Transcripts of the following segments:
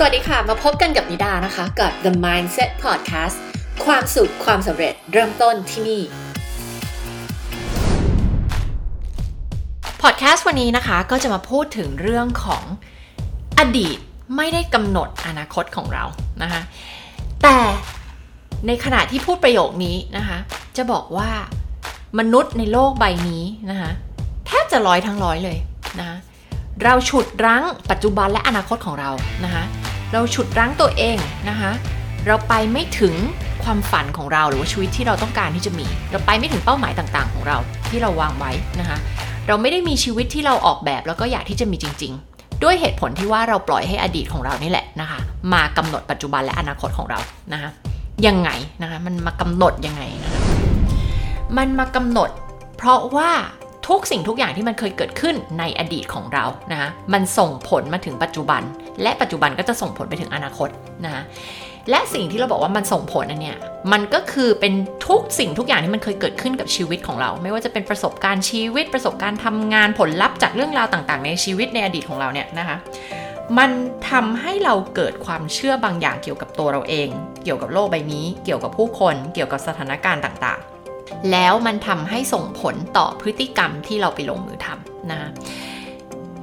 สวัสดีค่ะ มาพบกันกับนิดานะคะ กับ The Mindset Podcast ความสุขความสำเร็จเริ่มต้นที่นี่ พอดแคสต์วันนี้นะคะก็จะมาพูดถึงเรื่องของอดีตไม่ได้กำหนดอนาคตของเรานะคะแต่ในขณะที่พูดประโยคนี้นะคะจะบอกว่ามนุษย์ในโลกใบนี้นะคะแทบจะร้อยทั้งร้อยเลยนะคะเราฉุดรั้งปัจจุบันและอนาคตของเรานะคะ เราฉุดรั้งตัวเองนะคะเราไปไม่ถึงความฝันของเราหรือว่าชีวิตที่เราต้องการที่จะมี เราไปไม่ถึงเป้าหมายต่างๆ ของเราที่เราวางไว้นะคะเราไม่ได้มีชีวิตที่เราออกแบบแล้วก็อยากที่จะมีจริง ๆ ด้วยเหตุผลที่ว่าเราปล่อยให้อดีตของเรานี่แหละนะคะมากำหนดปัจจุบันและอนาคตของเรานะคะยังไงนะคะมันมากำหนดยังไงนะคะมันมากำหนด เพราะว่า ทุกสิ่งทุกอย่างที่มันเคยเกิดขึ้นในอดีตของเรานะคะมันส่งผลมาถึงปัจจุบัน และปัจจุบันก็จะส่งผลไปถึงอนาคตนะคะและสิ่งที่เราบอกว่ามันส่งผลอันเนี้ยมันก็คือเป็นทุกสิ่งทุกอย่างที่มันเคยเกิดขึ้นกับชีวิตของเรา ไม่ว่าจะเป็นประสบการณ์ชีวิต ประสบการณ์ทำงานผลลัพธ์จากเรื่องราวต่างๆ ในชีวิตในอดีตของเราเนี่ยนะคะมันทำให้เราเกิดความเชื่อบางอย่างเกี่ยวกับตัวเราเอง เกี่ยวกับโลกใบนี้ เกี่ยวกับผู้คน เกี่ยวกับสถานการณ์ต่างๆ แล้วมันทำให้ส่งผลต่อพฤติกรรมที่เราไปลงมือทำนะ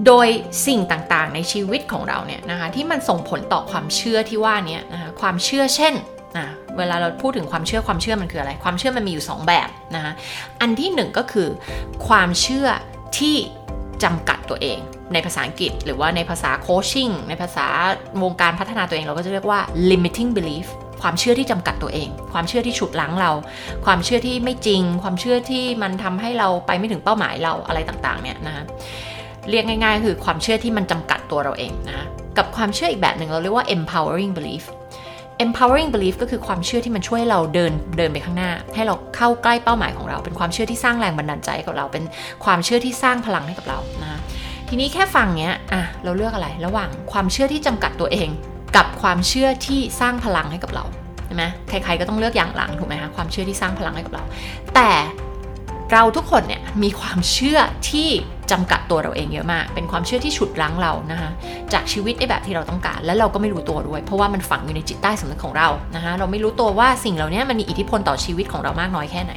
โดยสิ่งต่างๆ ในชีวิตของเราเนี่ยนะคะที่มันส่งผลต่อความเชื่อที่ว่านี้นะคะความเชื่อเช่นนะเวลาเราพูดถึงความเชื่อความเชื่อมันคืออะไร ความเชื่อมันมีอยู่ 2 แบบนะคะอันที่ 1 ก็คือ ความเชื่อที่จำกัดตัวเอง ในภาษาอังกฤษ หรือว่าในภาษาโคชชิ่งในภาษาวงการพัฒนาตัวเองเราก็จะเรียกว่า limiting belief ความเชื่อที่จำกัดตัวเอง ความเชื่อที่ฉุดลั้งเรา ความเชื่อที่ไม่จริง ความเชื่อที่มันทำให้เราไปไม่ถึงเป้าหมายเราอะไรต่างๆเนี่ยนะคะเรียกง่ายๆ คือความเชื่อที่มันจำกัดตัวเราเองนะกับความเชื่ออีกแบบหนึ่งเราเรียกว่า empowering belief empowering belief ก็คือความเชื่อที่มันช่วยเราเดินเดินไปข้างหน้า ให้เราเข้าใกล้เป้าหมายของเรา เป็นความเชื่อที่สร้างแรงบันดาลใจกับเรา เป็นความเชื่อที่สร้างพลังให้กับเรานะทีนี้แค่ฟังเนี้ยอะเราเลือกอะไรระหว่างความเชื่อที่จำกัดตัวเอง กับความเชื่อที่สร้างพลังให้กับเราใช่ไหมใครๆก็ต้องเลือกอย่างหลังถูกไหมคะความเชื่อที่สร้างพลังให้กับเรา แต่เราทุกคนเนี่ยมีความเชื่อที่จำกัดตัวเราเองเยอะมาก เป็นความเชื่อที่ฉุดรั้งเรานะคะจากชีวิตในแบบที่เราต้องการ และเราก็ไม่รู้ตัวด้วย เพราะว่ามันฝังอยู่ในจิตใต้สำนึกของเรานะคะเราไม่รู้ตัวว่าสิ่งเหล่านี้มันมีอิทธิพลต่อชีวิตของเรามากน้อยแค่ไหน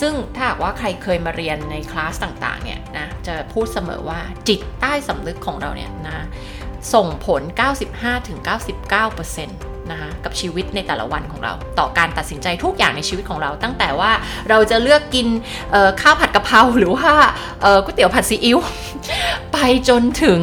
ซึ่งถ้าหากว่าใครเคยมาเรียนในคลาสต่างๆเนี่ยนะจะพูดเสมอว่าจิตใต้สำนึกของเราเนี่ยนะ ส่งผล 95-99%นะคะกับชีวิตในแต่ละวันของเรา ต่อการตัดสินใจทุกอย่างในชีวิตของเรา ตั้งแต่ว่าเราจะเลือกกินข้าวผัดกะเพราหรือว่าก๋วยเตี๋ยวผัดซีอิ๊วไปจนถึง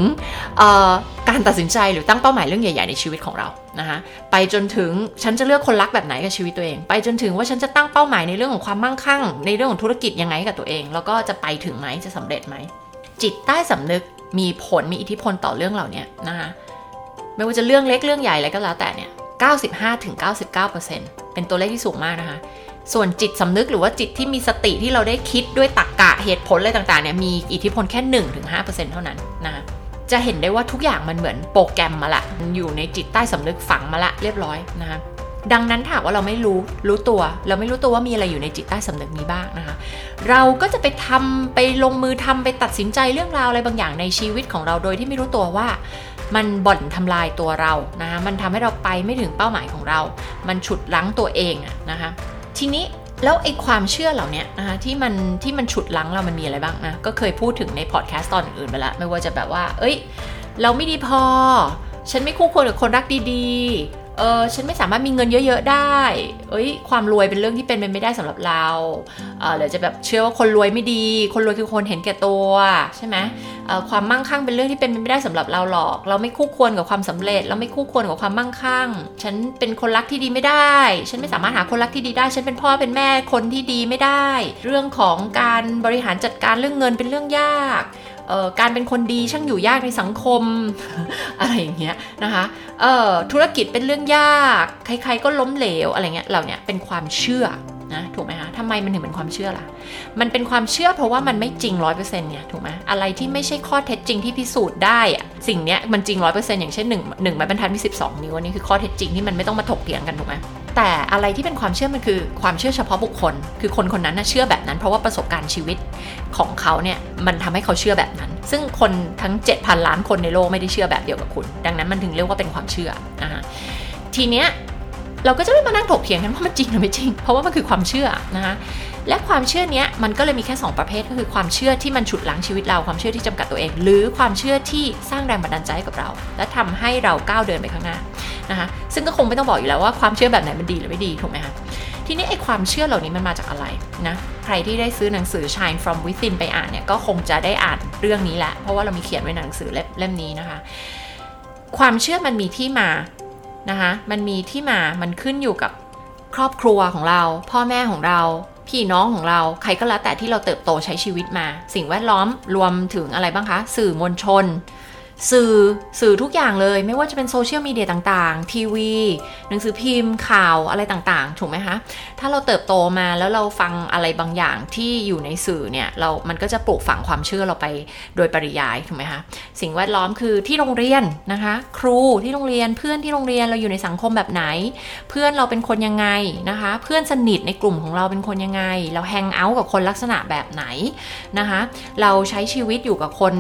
การตัดสินใจหรือตั้งเป้าหมายเรื่องใหญ่ ๆ ในชีวิตของเรานะคะไปจนถึงฉันจะเลือกคนรักแบบไหนกับชีวิตตัวเอง ไปจนถึงว่าฉันจะตั้งเป้าหมายในเรื่องของความมั่งคั่ง ในเรื่องของธุรกิจยังไงกับตัวเอง แล้วก็จะไปถึงไหมจะสำเร็จไหมจิตใต้สำนึก มีผลมีอิทธิพลต่อเรื่องเหล่านี้นะคะไม่ว่าจะเรื่องเล็กเรื่องใหญ่อะไรก็แล้วแต่เนี่ย95-99%เป็นตัวเลขที่สูงมากนะคะ ส่วนจิตสำนึกหรือว่าจิตที่มีสติที่เราได้คิดด้วยตรรกกะเหตุผลอะไรต่างๆเนี่ยมีอิทธิพลแค่ 1-5%เท่านั้นนะคะจะเห็นได้ว่าทุกอย่างมันเหมือนโปรแกรมมาละมันอยู่ในจิตใต้สำนึกฝังมาละเรียบร้อยนะคะ ดังนั้นถ้าว่าเราไม่รู้รู้ตัว เราไม่รู้ตัวว่ามีอะไรอยู่ในจิตใต้สำนึกนี้บ้างนะคะ เราก็จะไปทำไปลงมือทำไปตัดสินใจเรื่องราวอะไรบางอย่างในชีวิตของเราโดยที่ไม่รู้ตัวว่ามันบ่อนทำลายตัวเรานะคะมันทำให้เราไปไม่ถึงเป้าหมายของเรา มันฉุดลั้งตัวเองนะคะทีนี้แล้วไอ้ความเชื่อเหล่านี้นะคะที่มันที่มันฉุดลั้งเรามันมีอะไรบ้างนะก็เคยพูดถึงในพอดแคสต์ตอนอื่นไปแล้วไม่ว่าจะแบบว่า เอ้ย เราไม่ดีพอ ฉันไม่คู่ควรกับคนรักดี เออฉันไม่สามารถมีเงินเยอะ ๆ ได้ เอ้ย ความรวยเป็นเรื่องที่เป็นไปไม่ได้สำหรับเราเออหรือจะแบบเชื่อว่าคนรวยไม่ดี คนรวยคือคนเห็นแก่ตัวใช่ไหมเออความมั่งคั่งเป็นเรื่องที่เป็นไปไม่ได้สำหรับเราหรอก เราไม่คู่ควรกับความสำเร็จ เราไม่คู่ควรกับความมั่งคั่ง ฉันเป็นคนรักที่ดีไม่ได้ ฉันไม่สามารถหาคนรักที่ดีได้ ฉันเป็นพ่อเป็นแม่คนที่ดีไม่ได้ เรื่องของการบริหารจัดการเรื่องเงินเป็นเรื่องยาก การเป็นคนดีช่างอยู่ยากในสังคม อะไรอย่างเงี้ยนะคะธุรกิจเป็นเรื่องยาก ใครๆก็ล้มเหลวอะไรเงี้ยเราเนี้ยเป็นความเชื่อ นะถูกไหมคะทำไมมันถึงเป็นความเชื่อล่ะ มันเป็นความเชื่อเพราะว่ามันไม่จริงร้อยเปอร์เซ็นต์เนี่ยถูกไหมอะไรที่ไม่ใช่ข้อเท็จจริงที่พิสูจน์ได้อะสิ่งเนี้ยมันจริงร้อยเปอร์เซ็นต์อย่างเช่นหนึ่งหนึ่งไม้บรรทัดมีสิบสองนิ้วนี่คือข้อเท็จจริงที่มันไม่ต้องมาถกเถียงกันถูกไหมแต่อะไรที่เป็นความเชื่อมันคือความเชื่อเฉพาะบุคคล คือคนคนนั้นนะเชื่อแบบนั้น เพราะว่าประสบการณ์ชีวิตของเขาเนี่ยมันทำให้เขาเชื่อแบบนั้น ซึ่งคนทั้ง 7,000 ล้านคนในโลกไม่ได้เชื่อแบบเดียวกับคุณ ดังนั้นมันถึงเรียกว่าเป็นความเชื่อนะคะทีเนี้ย เราก็จะไม่มานั่งถกเถียงกันว่ามันจริงหรือไม่จริง เพราะว่ามันคือความเชื่อนะคะและความเชื่อเนี้ยมันก็เลยมีแค่ 2 ประเภทก็คือความเชื่อที่มันฉุดล้างชีวิตเราความเชื่อที่จำกัดตัวเอง หรือความเชื่อที่สร้างแรงบันดาลใจกับเรา และทำให้เราก้าวเดินไปข้างหน้านะคะซึ่งก็คงไม่ต้องบอกอยู่แล้วว่าความเชื่อแบบไหนมันดีหรือไม่ดีถูกไหมคะทีนี้ไอ้ความเชื่อเหล่านี้มันมาจากอะไรนะใครที่ได้ซื้อหนังสือ Shine from Within ไปอ่านเนี่ยก็คงจะได้อ่านเรื่องนี้แหละเพราะว่าเรามีเขียนไว้ในหนังสือเล่มนี้นะคะ ความเชื่อมันมีที่มา นะคะมันมีที่มา มันขึ้นอยู่กับครอบครัวของเรา พ่อแม่ของเรา พี่น้องของเรา ใครก็แล้วแต่ที่เราเติบโตใช้ชีวิตมา สิ่งแวดล้อมรวมถึงอะไรบ้างคะ สื่อมวลชน สื่อสื่อทุกอย่างเลย ไม่ว่าจะเป็นโซเชียลมีเดียต่างๆ ทีวี หนังสือพิมพ์ข่าวอะไรต่างๆ ถูกไหมคะ ถ้าเราเติบโตมาแล้วเราฟังอะไรบางอย่างที่อยู่ในสื่อเนี่ยเรา มันก็จะปลูกฝังความเชื่อเราไปโดยปริยายถูกไหมคะ สิ่งแวดล้อมคือที่โรงเรียนนะคะ ครูที่โรงเรียนเพื่อนที่โรงเรียนเราอยู่ในสังคมแบบไหน เพื่อนเราเป็นคนยังไงนะคะ เพื่อนสนิทในกลุ่มของเราเป็นคนยังไง เราแฮงเอาท์กับคนลักษณะแบบไหนนะคะ เราใช้ชีวิตอยู่กับคน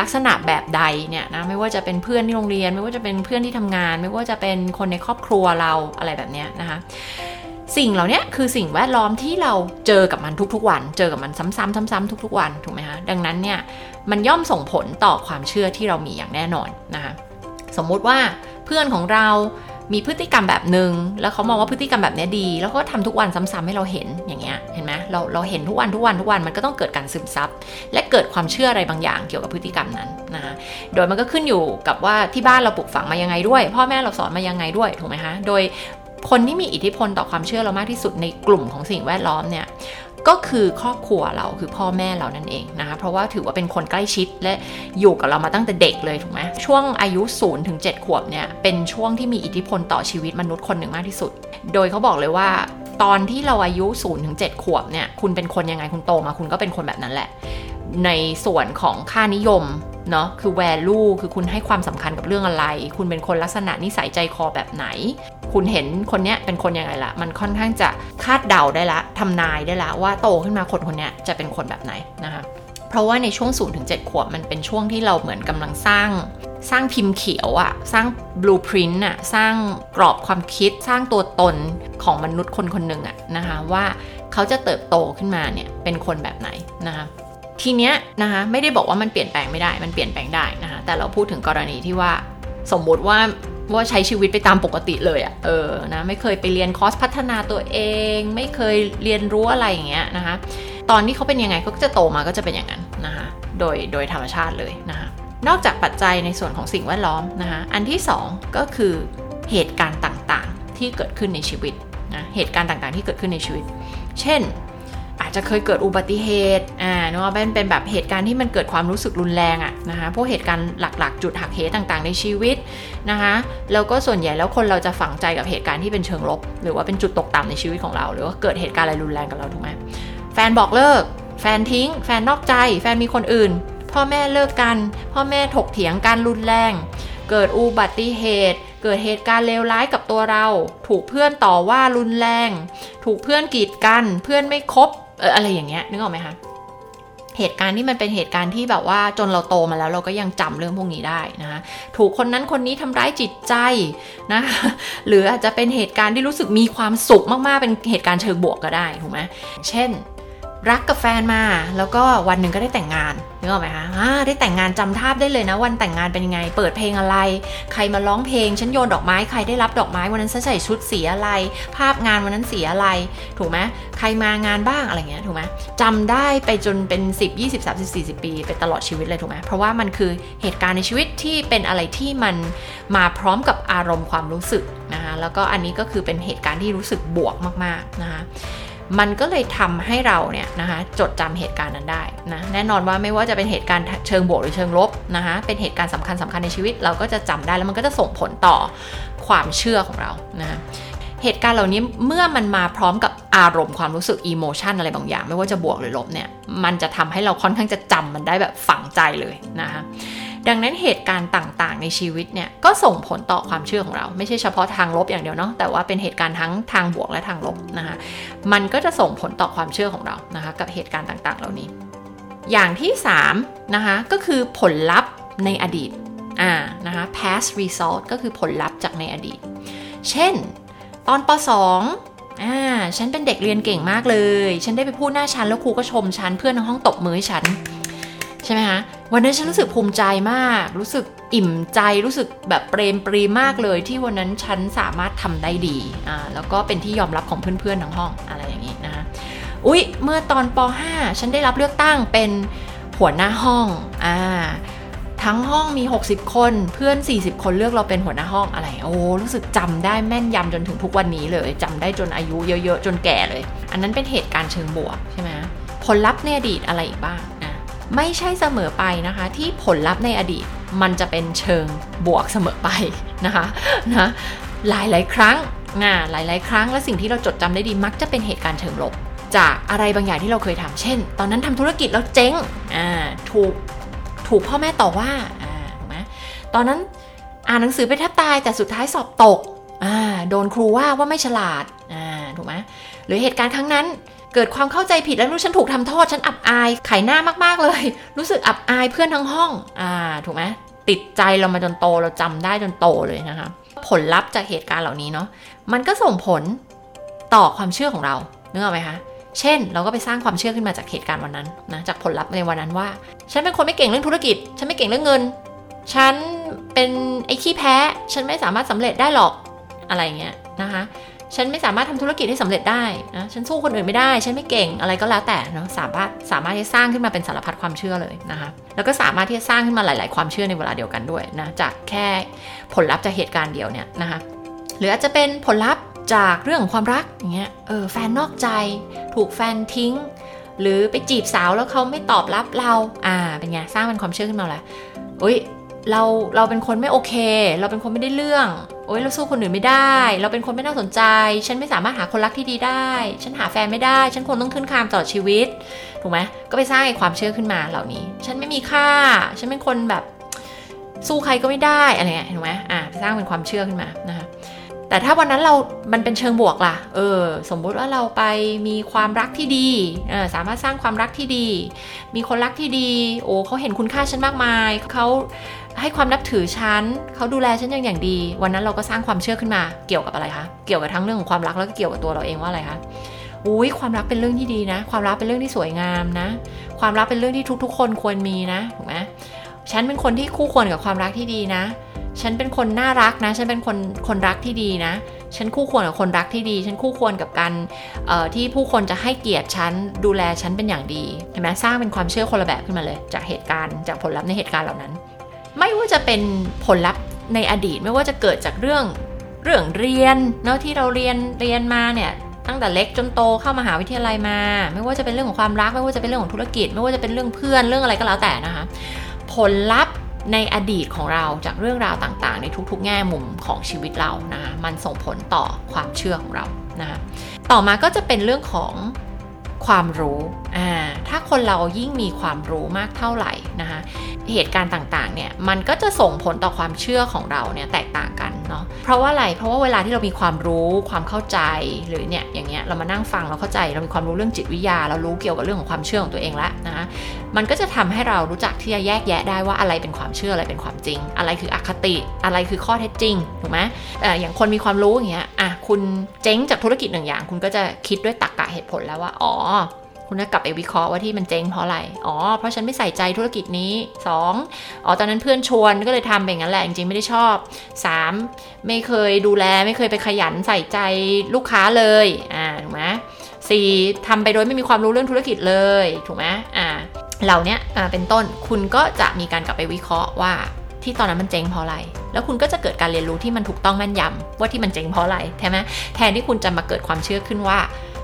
ลักษณะแบบใดเนี่ยนะไม่ว่าจะเป็นเพื่อนที่โรงเรียน ไม่ว่าจะเป็นเพื่อนที่ทำงาน ไม่ว่าจะเป็นคนในครอบครัวเราอะไรแบบนี้นะคะสิ่งเหล่านี้คือสิ่งแวดล้อมที่เราเจอกับมันทุกๆวัน เจอกับมันซ้ำๆซ้ำๆทุกๆวันถูกไหมคะดังนั้นเนี่ยมันย่อมส่งผลต่อความเชื่อที่เรามีอย่างแน่นอนนะคะสมมุติว่าเพื่อนของเรา มีพฤติกรรมแบบหนึ่งแล้วเขามองว่าพฤติกรรมแบบนี้ดี แล้วก็ทำทุกวันซ้ำๆให้เราเห็นอย่างเงี้ยเห็นไหมเราเราเห็นทุกวันทุกวันทุกวันมันก็ต้องเกิดการซึมซับและเกิดความเชื่ออะไรบางอย่างเกี่ยวกับพฤติกรรมนั้นนะคะโดยมันก็ขึ้นอยู่กับว่าที่บ้านเราปลูกฝังมายังไงด้วย พ่อแม่เราสอนมายังไงด้วยถูกไหมคะโดยคนที่มีอิทธิพลต่อความเชื่อเรามากที่สุดในกลุ่มของสิ่งแวดล้อมเนี่ย ก็คือครอบครัวเราคือพ่อแม่เรานั่นเองนะคะเพราะว่าถือว่าเป็นคนใกล้ชิดและอยู่กับเรามาตั้งแต่เด็กเลยถูกไหมช่วงอายุ0ูนถึงเขวบเนี่ยเป็นช่วงที่มีอิทธิพลต่อชีวิตมนุษย์คนหนึ่งมากที่สุด โดยเขาบอกเลยว่าตอนที่เราอายุ0ูนถึงเขวบเนี่ยคุณเป็นคนยังไงคุณโตมาคุณก็เป็นคนแบบนั้นแหละ ในส่วนของค่านิยมเนาะคือ value คือคุณให้ความสำคัญกับเรื่องอะไร คุณเป็นคนลักษณะนิสัยใจคอแบบไหน คุณเห็นคนเนี้ยเป็นคนยังไงละ มันค่อนข้างจะคาดเดาได้ละทำนายได้ละว่าโตขึ้นมาคนคนนี้จะเป็นคนแบบไหนนะคะเพราะว่าในช่วง0ูนถึงเขวบมันเป็นช่วงที่เราเหมือนกำลังสร้าง สร้างพิมพ์เขียวอะสร้างบลูพรินต์อะสร้างกรอบความคิดสร้างตัวตนของมนุษย์คนคนหนึ่งอะนะคะว่าเขาจะเติบโตขึ้นมาเนี่ยเป็นคนแบบไหนนะคะทีเนี้ยนะคะไม่ได้บอกว่ามันเปลี่ยนแปลงไม่ได้มันเปลี่ยนแปลงได้นะคะแต่เราพูดถึงกรณีที่ว่าสมมติว่า ว่าใช้ชีวิตไปตามปกติเลยอะ่ะ เออ นะ ไม่เคยไปเรียนคอร์สพัฒนาตัวเอง ไม่เคยเรียนรู้อะไรอย่างเงี้ยนะคะ ตอนที่เขาเป็นยังไงก็จะโตมาก็จะเป็นอย่างนั้นนะคะ โดย โดยธรรมชาติเลยนะคะ นอกจากปัจจัยในส่วนของสิ่งแวดล้อมนะคะ อันที่ 2 ก็คือเหตุการณ์ต่างๆที่เกิดขึ้นในชีวิตนะ เหตุการณ์ต่างๆที่เกิดขึ้นในชีวิต เช่น จะเคยเกิดอุบัติเหตุอ่าเนาะเป็นเป็นแบบเหตุการณ์ที่มันเกิดความรู้สึกรุนแรงอะนะคะพวกเหตุการณ์หลักๆ จุดหักเหต่างๆ ในชีวิตนะคะแล้วก็ส่วนใหญ่แล้วคนเราจะฝังใจกับเหตุการณ์ที่เป็นเชิงลบ หรือว่าเป็นจุดตกต่ำในชีวิตของเรา หรือว่าเกิดเหตุการณ์อะไรรุนแรงกับเราถูกไหมแฟนบอกเลิก แฟนทิ้ง แฟนนอกใจ แฟนมีคนอื่น พ่อแม่เลิกกัน พ่อแม่ถกเถียงการรุนแรง เกิดอุบัติเหตุ เกิดเหตุการณ์เลวร้ายกับตัวเรา ถูกเพื่อนต่อว่ารุนแรง ถูกเพื่อนกีดกัน เพื่อนไม่คบ เอออะไรอย่างเงี้ยนึกออกไหมคะเหตุการณ์ที่มันเป็นเหตุการณ์ที่แบบว่าจนเราโตมาแล้วเราก็ยังจำเรื่องพวกนี้ได้นะคะถูกคนนั้นคนนี้ทำร้ายจิตใจนะหรืออาจจะเป็นเหตุการณ์ที่รู้สึกมีความสุขมากๆเป็นเหตุการณ์เชิงบวกก็ได้ถูกไหมเช่น รักกับแฟนมาแล้วก็วันหนึ่งก็ได้แต่งงาน นึกออกไหมคะได้แต่งงานจำภาพได้เลยนะ วันแต่งงานเป็นยังไง เปิดเพลงอะไร ใครมาร้องเพลง ฉันโยนดอกไม้ ใครได้รับดอกไม้ วันนั้นฉันใส่ชุดสีอะไร ภาพงานวันนั้นสีอะไร ถูกไหมใครมางานบ้างอะไรเงี้ย ถูกไหมจำได้ไปจนเป็น 10 20 30 40 ปีไปตลอดชีวิตเลยถูกไหมเพราะว่ามันคือเหตุการณ์ในชีวิตที่เป็นอะไรที่มันมาพร้อมกับอารมณ์ความรู้สึกนะคะ แล้วก็อันนี้ก็คือเป็นเหตุการณ์ที่รู้สึกบวกมากๆนะคะ มันก็เลยทำให้เราเนี่ยนะคะจดจำเหตุการณ์นั้นได้นะแน่นอนว่าไม่ว่าจะเป็นเหตุการณ์เชิงบวกหรือเชิงลบนะคะเป็นเหตุการณ์สำคัญสำคัญในชีวิต เราก็จะจำได้แล้วมันก็จะส่งผลต่อความเชื่อของเรานะเหตุการณ์เหล่านี้เมื่อมันมาพร้อมกับอารมณ์ความรู้สึกอิโมชันอะไรบางอย่าง ไม่ว่าจะบวกหรือลบเนี่ยมันจะทำให้เราค่อนข้างจะจำมันได้แบบฝังใจเลยนะคะ ดังนั้นเหตุการณ์ต่างๆ ในชีวิตเนี่ยก็ส่งผลต่อความเชื่อของเรา ไม่ใช่เฉพาะทางลบอย่างเดียวเนาะแต่ว่าเป็นเหตุการณ์ทั้งทางบวกและทางลบนะคะมันก็จะส่งผลต่อความเชื่อของเรานะคะกับเหตุการณ์ต่างๆ เหล่านี้ อย่างที่3นะคะก็คือผลลัพธ์ในอดีตอ่านะคะ past result ก็คือผลลัพธ์จากในอดีต เช่น ตอนป .2 อ่า ฉันเป็นเด็กเรียนเก่งมากเลย ฉันได้ไปพูดหน้าชั้นแล้วครูก็ชมฉัน เพื่อนในห้องตบมือให้ฉัน ใช่ไหมคะวันนั้นฉันรู้สึกภูมิใจมาก รู้สึกอิ่มใจรู้สึกแบบเปรมปรีมากเลยที่วันนั้นฉันสามารถทำได้ดีอ่าแล้วก็เป็นที่ยอมรับของเพื่อนๆทั้งห้องอะไรอย่างนี้นะคะอุ๊ย เมื่อตอนป .5 ฉันได้รับเลือกตั้งเป็นหัวหน้าห้องอ่าทั้งห้องมี 60 คนเพื่อน 40 คนเลือกเราเป็นหัวหน้าห้องอะไร โอ้รู้สึกจำได้แม่นยำจนถึงทุกวันนี้เลยจำได้จนอายุเยอะๆ จนแก่เลย อันนั้นเป็นเหตุการณ์เชิงบวกใช่ไหมผลลัพธ์ในอดีตอะไรอีกบ้าง ไม่ใช่เสมอไปนะคะ ที่ผลลัพธ์ในอดีตมันจะเป็นเชิงบวกเสมอไปนะคะนะหลายหลายครั้งนหลายหลายครั้งและสิ่งที่เราจดจำได้ดีมักจะเป็นเหตุการณ์เชิงลบ จากอะไรบางอย่างที่เราเคยทำเช่น ตอนนั้นทำธุรกิจแล้วเจ๊งอ่าถูกถูกพ่อแม่ต่อว่าอ่านะตอนนั้นอ่านหนังสือไปแทบตายแต่สุดท้ายสอบตกอ่าโดนครูว่าว่าไม่ฉลาดอ่าถูกไหมหรือเหตุการณ์ครั้งนั้น เกิดความเข้าใจผิดแล้วรู้ฉันถูกทำโทษ ฉันอับอายไขหน้ามากๆเลย รู้สึกอับอายเพื่อนทั้งห้อง อ่า ถูกไหมติดใจเรามาจนโตเราจำได้จนโตเลยนะคะผลลัพธ์จากเหตุการณ์เหล่านี้เนาะมันก็ส่งผลต่อความเชื่อของเรานึกออกไหมคะเช่น เราก็ไปสร้างความเชื่อขึ้นมาจากเหตุการณ์วันนั้นนะจากผลลัพธ์ในวันนั้นว่า ฉันเป็นคนไม่เก่งเรื่องธุรกิจ ฉันไม่เก่งเรื่องเงิน ฉันเป็นไอ้ขี้แพ้ ฉันไม่สามารถสำเร็จได้หรอกอะไรเงี้ยนะคะ ฉันไม่สามารถทำธุรกิจให้สำเร็จได้นะฉันสู้คนอื่นไม่ได้ ฉันไม่เก่งอะไรก็แล้วแต่เนาะสามารถสามารถที่สร้างขึ้นมาเป็นสารพัดความเชื่อเลยนะคะแล้วก็สามารถที่จะสร้างขึ้นมาหลาย ๆ ความเชื่อในเวลาเดียวกันด้วยนะจากแค่ผลลัพธ์จากเหตุการณ์เดียวเนี่ยนะคะหรืออาจจะเป็นผลลัพธ์จากเรื่องของความรักอย่างเงี้ยเออแฟนนอกใจ ถูกแฟนทิ้ง หรือไปจีบสาวแล้วเขาไม่ตอบรับเราอ่าเป็นไงสร้างเป็นความเชื่อขึ้นมาแหละอุ้ย เราเราเป็นคนไม่โอเค เราเป็นคนไม่ได้เรื่อง โอ๊ยเราสู้คนอื่นไม่ได้ เราเป็นคนไม่น่าสนใจ ฉันไม่สามารถหาคนรักที่ดีได้ ฉันหาแฟนไม่ได้ ฉันคงต้องขึ้นคามต่อชีวิตถูกไหมก็ไปสร้างไอ้ความเชื่อขึ้นมาเหล่านี้ ฉันไม่มีค่า ฉันเป็นคนแบบสู้ใครก็ไม่ได้อะไรเงี้ยถูกไหมอ่าสร้างเป็นความเชื่อขึ้นมานะคะแต่ถ้าวันนั้นเรา มันเป็นเชิงบวกล่ะ เออ สมมุติว่าเราไปมีความรักที่ดี เออ สามารถสร้างความรักที่ดี มีคนรักที่ดี โอ้เขาเห็นคุณค่าฉันมากมาย เขา ให้ความนับถือฉันเขาดูแลฉันอย่างอย่างดี วันนั้นเราก็สร้างความเชื่อขึ้นมาเกี่ยวกับอะไรคะเกี่ยวกับทั้งเรื่องของความรักแล้วก็เกี่ยวกับตัวเราเองว่าอะไรคะอุ้ยความรักเป็นเรื่องที่ดีนะ ความรักเป็นเรื่องที่สวยงามนะ ความรักเป็นเรื่องที่ทุก ๆ คนควรมีนะถูกไหมฉันเป็นคนที่คู่ควรกับความรักที่ดีนะ ฉันเป็นคนน่ารักนะ ฉันเป็นคนคนรักที่ดีนะ ฉันคู่ควรกับคนรักที่ดี ฉันคู่ควรกับการที่ผู้คนจะให้เกียรติฉัน ดูแลฉันเป็นอย่างดี เห็นไหมสร้างเป็นความเชื่อคนละแบบขึ้นมาเลย จากเหตุการณ์ จากผลลัพธ์ในเหตุการณ์เหล่านั้น ไม่ว่าจะเป็นผลลัพธ์ในอดีตไม่ว่าจะเกิดจากเรื่องเรื่องเรียนเนาะที่เราเรียนเรียนมาเนี่ยตั้งแต่เล็กจนโตเข้ามหาวิทยาลัยมา ไม่ว่าจะเป็นเรื่องของความรัก ไม่ว่าจะเป็นเรื่องของธุรกิจ ไม่ว่าจะเป็นเรื่องเพื่อนเรื่องอะไรก็แล้วแต่นะคะ ผลลัพธ์ในอดีตของเราจากเรื่องราวต่างๆ ในทุกๆ แง่มุมของชีวิตเรานะคะมันส่งผลต่อความเชื่อของเรานะคะต่อมาก็จะเป็นเรื่องของความรู้ อ่าถ้าคนเรายิ่งมีความรู้มากเท่าไหร่นะคะเหตุการณ์ต่างๆเนี่ยมันก็จะส่งผลต่อความเชื่อของเราเนี่ยแตกต่างกันเนาะเพราะว่าอะไรเพราะว่าเวลาที่เรามีความรู้ความเข้าใจหรือเนี่ยอย่างเงี้ยเรามานั่งฟังเราเข้าใจเรามีความรู้เรื่องจิตวิทยา เรารู้เกี่ยวกับเรื่องของความเชื่อของตัวเองแล้วนะคะมันก็จะทำให้เรารู้จักที่จะแยกแยะได้ว่าอะไรเป็นความเชื่ออะไรเป็นความจริง อะไรคืออคติอะไรคือข้อเท็จจริงถูกไหมแต่อย่างคนมีความรู้อย่างเงี้ยอะคุณเจ๊งจากธุรกิจหนึ่งอย่าง คุณก็จะคิดด้วยตรรกะเหตุผลแล้วว่าอ๋อ คุณจะกลับไปวิเคราะห์ว่าที่มันเจ๊งเพราะอะไร อ๋อ เพราะฉันไม่ใส่ใจธุรกิจนี้ 2. อ๋อ ตอนนั้นเพื่อนชวนก็เลยทำแบบนั้นแหละ จริงๆไม่ได้ชอบ 3. ไม่เคยดูแลไม่เคยไปขยันใส่ใจลูกค้าเลย อ่า ถูกไหมสี่ทำไปโดยไม่มีความรู้เรื่องธุรกิจเลย ถูกไหมอ่า เหล่านี้อ่า เป็นต้น คุณก็จะมีการกลับไปวิเคราะห์ว่าที่ตอนนั้นมันเจ๊งเพราะอะไร แล้วคุณก็จะเกิดการเรียนรู้ที่มันถูกต้องแม่นยำว่าที่มันเจ๊งเพราะอะไร ใช่ไหมแทนที่คุณจะมาเกิดความเชื่อขึ้นว่า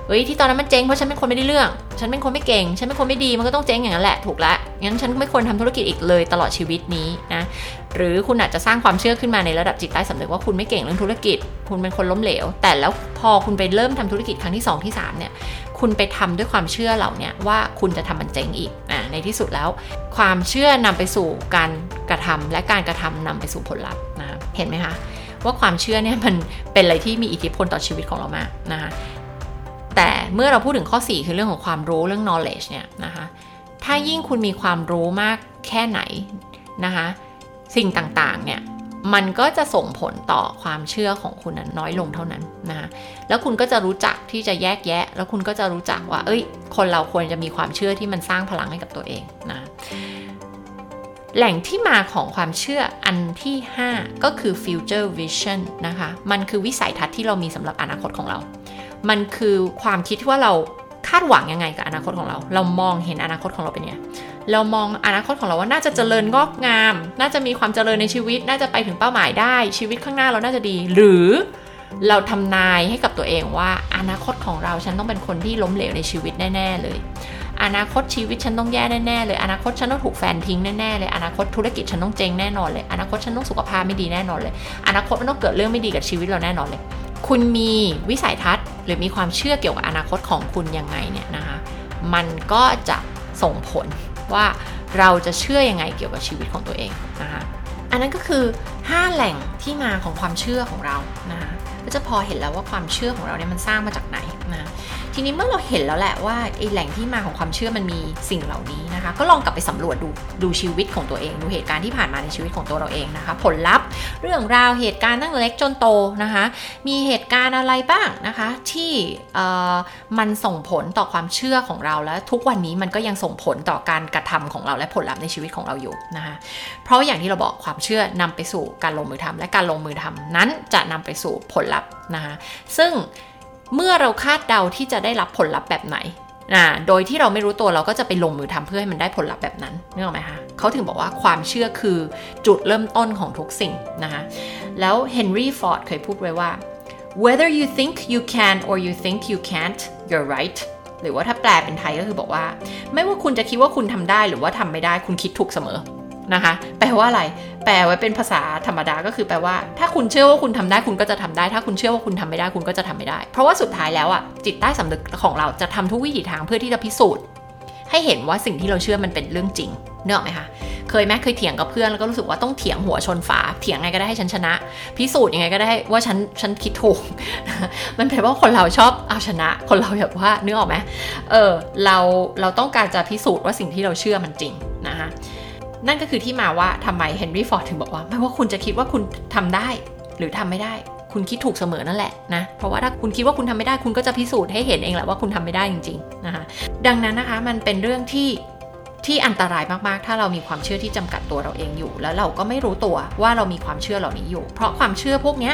เฮ้ยที่ตอนนั้นมันเจ๊งเพราะฉันเป็นคนไม่ได้เรื่อง ฉันเป็นคนไม่เก่ง ฉันเป็นคนไม่ดีมันก็ต้องเจ๊งอย่างนั้นแหละถูกละงั้นฉันไม่ควรทำธุรกิจอีกเลยตลอดชีวิตนี้นะหรือคุณอาจจะสร้างความเชื่อขึ้นมาในระดับจิตใต้สำนึกว่าคุณไม่เก่งเรื่องธุรกิจ คุณเป็นคนล้มเหลว แต่แล้วพอคุณไปเริ่มทำธุรกิจครั้งที่ 2 ที่ 3 เนี่ย คุณไปทำด้วยความเชื่อเหล่านี้ว่าคุณจะทำมันเจ๊งอีกอ่าในที่สุดแล้ว ความเชื่อนำไปสู่การกระทำและการกระทำนำไปสู่ผลลัพธ์นะเห็นไหมคะว่าความเชื่อเนี่ยมันเป็นอะไรที่มีอิทธิพลต่อชีวิตของเรามากนะคะ แต่เมื่อเราพูดถึงข้อ 4 คือเรื่องของความรู้เรื่อง knowledge เนี่ยนะคะถ้ายิ่งคุณมีความรู้มากแค่ไหนนะคะสิ่งต่างๆเนี่ยมันก็จะส่งผลต่อความเชื่อของคุณนั้นน้อยลงเท่านั้นนะคะแล้วคุณก็จะรู้จักที่จะแยกแยะ แล้วคุณก็จะรู้จักว่า เอ้ย คนเราควรจะมีความเชื่อที่มันสร้างพลังให้กับตัวเองนะแหล่งที่มาของความเชื่ออันที่ 5 ก็คือ future vision นะคะ มันคือวิสัยทัศน์ที่เรามีสำหรับอนาคตของเรา มันคือความคิดที่ว่าเราคาดหวังยังไงกับอนาคตของเรา เรามองเห็นอนาคตของเราเป็นไง เรามองอนาคตของเราว่าน่าจะเจริญงอกงาม น่าจะมีความเจริญในชีวิต น่าจะไปถึงเป้าหมายได้ ชีวิตข้างหน้าเราน่าจะดี หรือเราทำนายให้กับตัวเองว่าอนาคตของเราฉันต้องเป็นคนที่ล้มเหลวในชีวิตแน่ ๆ เลย อนาคตชีวิตฉันต้องแย่แน่ๆเลย อนาคตฉันต้องถูกแฟนทิ้งแน่ๆเลย อนาคตธุรกิจฉันต้องเจ๊งแน่นอนเลย อนาคตฉันต้องสุขภาพไม่ดีแน่นอนเลย อนาคตมันต้องเกิดเรื่องไม่ดีกับชีวิตเราแน่นอนเลย คุณมีวิสัยทัศน์ หรือมีความเชื่อเกี่ยวกับอนาคตของคุณยังไงเนี่ยนะคะ มันก็จะส่งผลว่าเราจะเชื่อยังไงเกี่ยวกับชีวิตของตัวเองนะคะอันนั้นก็คือ 5 แหล่งที่มาของความเชื่อของเรานะคะก็จะพอเห็นแล้วว่าความเชื่อของเราเนี่ยมันสร้างมาจากไหนนะ ทีนี้เมื่อเราเห็นแล้วแหละว่าไอ้แหล่งที่มาของความเชื่อมันมีสิ่งเหล่านี้นะคะ ก็ลองกลับไปสำรวจดูดูชีวิตของตัวเอง ดูเหตุการณ์ที่ผ่านมาในชีวิตของตัวเราเองนะคะ ผลลัพธ์เรื่องราวเหตุการณ์ตั้งแต่เล็กจนโตนะคะ มีเหตุการณ์อะไรบ้างนะคะ ที่มันส่งผลต่อความเชื่อของเราและทุกวันนี้มันก็ยังส่งผลต่อการกระทำของเราและผลลัพธ์ในชีวิตของเราอยู่นะคะ เพราะอย่างที่เราบอกความเชื่อนำไปสู่การลงมือทำและการลงมือทำนั้นจะนำไปสู่ผลลัพธ์นะคะซึ่ง เมื่อเราคาดเดาที่จะได้รับผลลัพธ์แบบไหนนะโดยที่เราไม่รู้ตัวเราก็จะไปลงมือทำเพื่อให้มันได้ผลลัพธ์แบบนั้นนึกออกไหมคะเขาถึงบอกว่าความเชื่อคือจุดเริ่มต้นของทุกสิ่งนะคะแล้วเฮนรี่ฟอร์ดเคยพูดไว้ว่า whether you think you can or you think you can't you're right หรือว่าถ้าแปลเป็นไทยก็คือบอกว่า ไม่ว่าคุณจะคิดว่าคุณทำได้หรือว่าทำไม่ได้คุณคิดถูกเสมอ นะคะ แปลว่าอะไร แปลไว้เป็นภาษาธรรมดาก็คือแปลว่า ถ้าคุณเชื่อว่าคุณทำได้คุณก็จะทำได้ ถ้าคุณเชื่อว่าคุณทำไม่ได้คุณก็จะทำไม่ได้ เพราะว่าสุดท้ายแล้วอะจิตใต้สำนึกของเราจะทำทุกวิถีทางเพื่อที่จะพิสูจน์ ให้เห็นว่าสิ่งที่เราเชื่อมันเป็นเรื่องจริงเนอะไหมคะเคยไหมเคยเถียงกับเพื่อนแล้วก็รู้สึกว่าต้องเถียงหัวชนฝาเถียงไงก็ได้ให้ฉันชนะ พิสูจน์ยังไงก็ได้ว่าฉันฉันคิดถูก มันแปลว่าคนเราชอบเอาชนะ คนเราแบบว่านึกออกไหมเออเราเราต้องการจะพิสูจน์ว่าสิ่งที่เราเชื่อมันจริงนะคะ นั่นก็คือที่มาว่าทำไมเฮนรี่ฟอร์ดถึงบอกว่า ไม่ว่าคุณจะคิดว่าคุณทำได้หรือทำไม่ได้ คุณคิดถูกเสมอนั่นแหละนะ เพราะว่าถ้าคุณคิดว่าคุณทำไม่ได้ คุณก็จะพิสูจน์ให้เห็นเองแหละว่าคุณทำไม่ได้จริงๆนะคะดังนั้นนะคะมันเป็นเรื่องที่ที่อันตรายมากๆ ถ้าเรามีความเชื่อที่จำกัดตัวเราเองอยู่ แล้วเราก็ไม่รู้ตัวว่าเรามีความเชื่อเหล่านี้อยู่ เพราะความเชื่อพวกนี้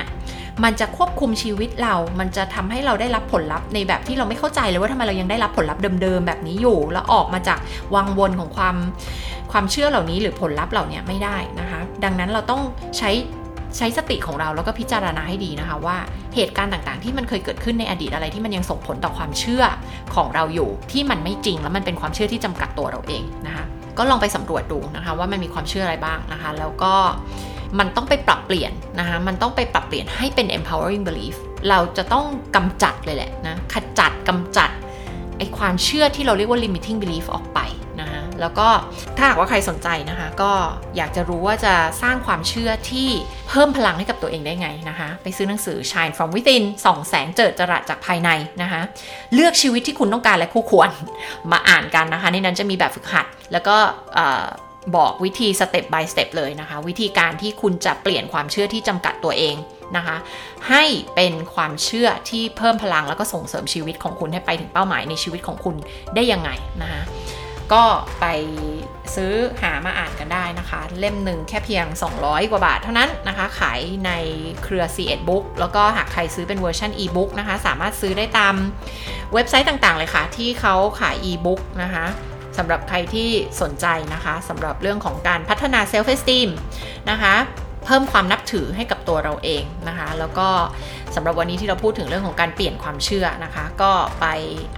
มันจะควบคุมชีวิตเรา มันจะทำให้เราได้รับผลลัพธ์ในแบบที่เราไม่เข้าใจเลยว่าทำไมเรายังได้รับผลลัพธ์เดิมๆแบบนี้อยู่ แล้วออกมาจากวังวนของความ ความเชื่อเหล่านี้หรือผลลัพธ์เหล่านี้ไม่ได้นะคะ ดังนั้นเราต้องใช้ใช้สติของเราแล้วก็พิจารณาให้ดีนะคะว่าเหตุการณ์ต่างๆ ที่มันเคยเกิดขึ้นในอดีตอะไรที่มันยังส่งผลต่อความเชื่อของเราอยู่ที่มันไม่จริง แล้วมันเป็นความเชื่อที่จำกัดตัวเราเองนะคะก็ลองไปสำรวจดูนะคะว่ามันมีความเชื่ออะไรบ้างนะคะ แล้วก็มันต้องไปปรับเปลี่ยนนะคะมันต้องไปปรับเปลี่ยนให้เป็น empowering belief เราจะต้องกำจัดเลยแหละนะขจัดกำจัดไอความเชื่อที่เราเรียกว่า limiting belief ออกไป แล้วก็ถ้าหากว่าใครสนใจนะคะ ก็อยากจะรู้ว่าจะสร้างความเชื่อที่เพิ่มพลังให้กับตัวเองได้ไงนะคะ ไปซื้อหนังสือ Shine from Within ส่องแสงเจิดจรัสจากภายในนะคะ เลือกชีวิตที่คุณต้องการและคู่ควรมาอ่านกันนะคะ ในนั้นจะมีแบบฝึกหัด แล้วก็บอกวิธีสเต็ป by สเต็ปเลยนะคะ วิธีการที่คุณจะเปลี่ยนความเชื่อที่จำกัดตัวเองนะคะ ให้เป็นความเชื่อที่เพิ่มพลังแล้วก็ส่งเสริมชีวิตของคุณให้ไปถึงเป้าหมายในชีวิตของคุณได้ยังไงนะคะ ก็ไปซื้อหามาอ่านกันได้นะคะ เล่มหนึ่งแค่เพียง 200 กว่าบาทเท่านั้นนะคะ ขายในเครือ c 1 Book แล้วก็หากใครซื้อเป็นเวอร์ชัน e-book นะคะ สามารถซื้อได้ตามเว็บไซต์ต่างๆ เลยค่ะ ที่เขาขาย e-book นะคะสำหรับใครที่สนใจนะคะสำหรับเรื่องของการพัฒนา self esteem นะคะ เพิ่มความนับถือให้กับตัวเราเองนะคะ แล้วก็สำหรับวันนี้ที่เราพูดถึงเรื่องของการเปลี่ยนความเชื่อนะคะ ก็ไป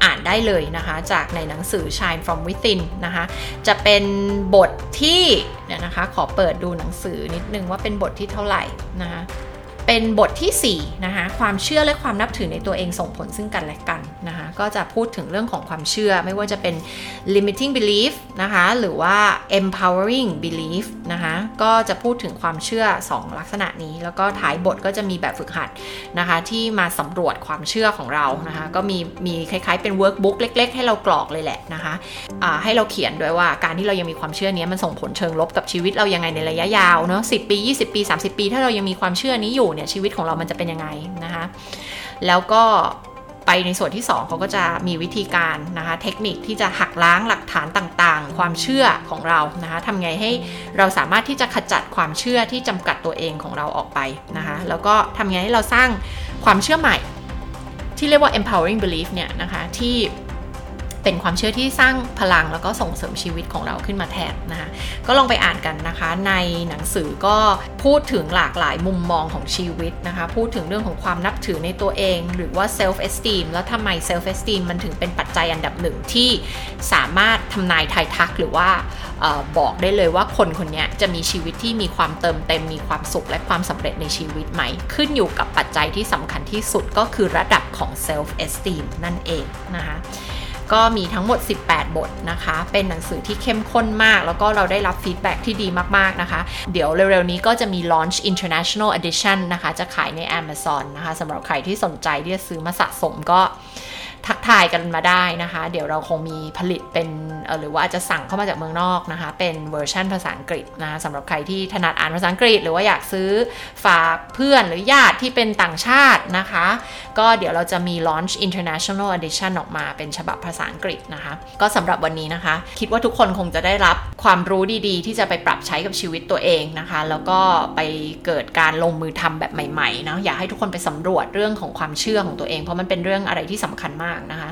อ่านได้เลยนะคะ จากในหนังสือ Shine from Within นะคะ จะเป็นบทที่เนี่ยนะคะ ขอเปิดดูหนังสือนิดนึงว่าเป็นบทที่เท่าไหร่นะคะ เป็นบทที่ 4 นะคะ ความเชื่อและความนับถือในตัวเองส่งผลซึ่งกันและกันนะคะ ก็จะพูดถึงเรื่องของความเชื่อ ไม่ว่าจะเป็น limiting belief นะคะ หรือว่า empowering belief นะคะ ก็จะพูดถึงความเชื่อ 2 ลักษณะนี้ แล้วก็ท้ายบทก็จะมีแบบฝึกหัดนะคะ ที่มาสำรวจความเชื่อของเรานะคะ ก็มีมีคล้ายๆเป็น workbook เล็ก ๆ ให้เรากรอกเลยแหละนะคะะให้เราเขียนด้วยว่าการที่เรายังมีความเชื่อนี้มันส่งผลเชิงลบกับชีวิตเรายังไงในระยะยาวเนาะสิปี 20 ปี 30 ปี ถ้าเรายังมีความเชื่อนี้อยู่เนี่ยชีวิตของเรามันจะเป็นยังไงนะคะ แล้วก็ไปในส่วนที่ 2เขาก็จะมีวิธีการนะคะเทคนิคที่จะหักล้างหลักฐานต่างๆ ความเชื่อของเรานะคะทำไงให้เราสามารถที่จะขจัดความเชื่อที่จำกัดตัวเองของเราออกไปนะคะแล้วก็ทำไงให้เราสร้างความเชื่อใหม่ ที่เรียกว่า empowering belief เนี่ยนะคะที่ เป็นความเชื่อที่สร้างพลังแล้วก็ส่งเสริมชีวิตของเราขึ้นมาแทนนะคะก็ลองไปอ่านกันนะคะ ในหนังสือก็พูดถึงหลากหลายมุมมองของชีวิตนะคะ พูดถึงเรื่องของความนับถือในตัวเอง หรือว่า self esteem แล้วทำไม self esteem มันถึงเป็นปัจจัยอันดับหนึ่งที่สามารถทำนายทายทักหรือว่าออบอกได้เลยว่าคนคนนี้จะมีชีวิตที่มีความเติมเต็ม มีความสุขและความสำเร็จในชีวิตไหม ขึ้นอยู่กับปัจจัยที่สำคัญที่สุดก็คือระดับของ self esteem นั่นเองนะคะ ก็มีทั้งหมด 18 บทนะคะ เป็นหนังสือที่เข้มข้นมาก แล้วก็เราได้รับฟีดแบ็ที่ดีมาก ๆ นะคะ เดี๋ยวเร็ว ๆ นี้ก็จะมี launch international edition นะคะ จะขายใน Amazon นะคะสำหรับใครที่สนใจที่จะซื้อมาสะสมก็ทักทายกันมาได้นะคะ เดี๋ยวเราคงมีผลิตเป็นหรือว่าจะสั่งเข้ามาจากเมืองนอกนะคะ เป็นเวอร์ชันภาษาอังกฤษนะคะสำหรับใครที่ถนัดอ่านภาษาอังกฤษ หรือว่าอยากซื้อฝากเพื่อนหรือญาติที่เป็นต่างชาตินะคะ ก็เดี๋ยวเราจะมี launch international edition ออกมาเป็นฉบับภาษาอังกฤษนะคะ ก็สำหรับวันนี้นะคะ คิดว่าทุกคนคงจะได้รับความรู้ดีๆ ที่จะไปปรับใช้กับชีวิตตัวเองนะคะ แล้วก็ไปเกิดการลงมือทำแบบใหม่ๆนะอยากให้ทุกคนไปสำรวจเรื่องของความเชื่อของตัวเอง เพราะมันเป็นเรื่องอะไรที่สำคัญมากนะคะ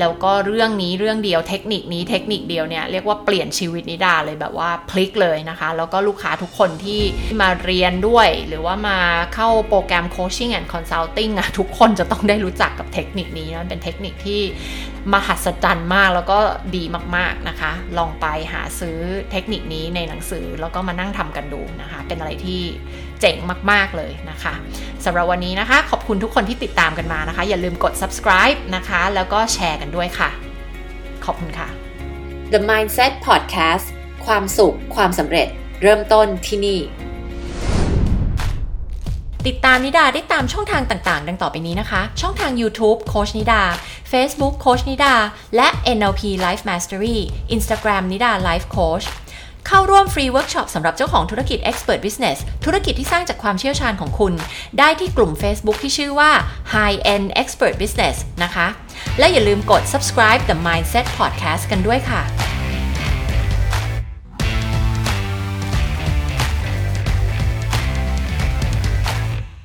แล้วก็เรื่องนี้เรื่องเดียวเทคนิคนี้เทคนิคเดียวเนี่ยเรียกว่าเปลี่ยนชีวิตนิดาเลยแบบว่าพลิกเลยนะคะ แล้วก็ลูกค้าทุกคนที่มาเรียนด้วย หรือว่ามาเข้าโปรแกรม coaching and consulting อะทุกคนจะต้องได้รู้จักกับเทคนิคนี้นะเป็นเทคนิคที่มหัศจรรย์มากแล้วก็ดีมากๆนะคะ ลองไปหาซื้อเทคนิคนี้ในหนังสือแล้วก็มานั่งทำกันดูนะคะ เป็นอะไรที่ เจ๋งมาก ๆ เลยนะคะสำหรับวันนี้นะคะ ขอบคุณทุกคนที่ติดตามกันมานะคะ อย่าลืมกด subscribe นะคะ แล้วก็แชร์กันด้วยค่ะ ขอบคุณค่ะ The Mindset Podcast ความสุข ความสำเร็จ เริ่มต้นที่นี่ ติดตามนิดาได้ตามช่องทางต่างๆ ดังต่อไปนี้นะคะ ช่องทาง YouTube โค้ชนิดา Facebook โค้ชนิดา และ NLP Life Mastery Instagram นิดา Life Coach เข้าร่วมฟรีเวิร์กช็อปสำหรับเจ้าของธุรกิจ Expert Business ธุรกิจที่สร้างจากความเชี่ยวชาญของคุณ ได้ที่กลุ่ม Facebook ที่ชื่อว่า High End Expert Business นะคะ และอย่าลืมกด subscribe the Mindset Podcast กันด้วยค่ะ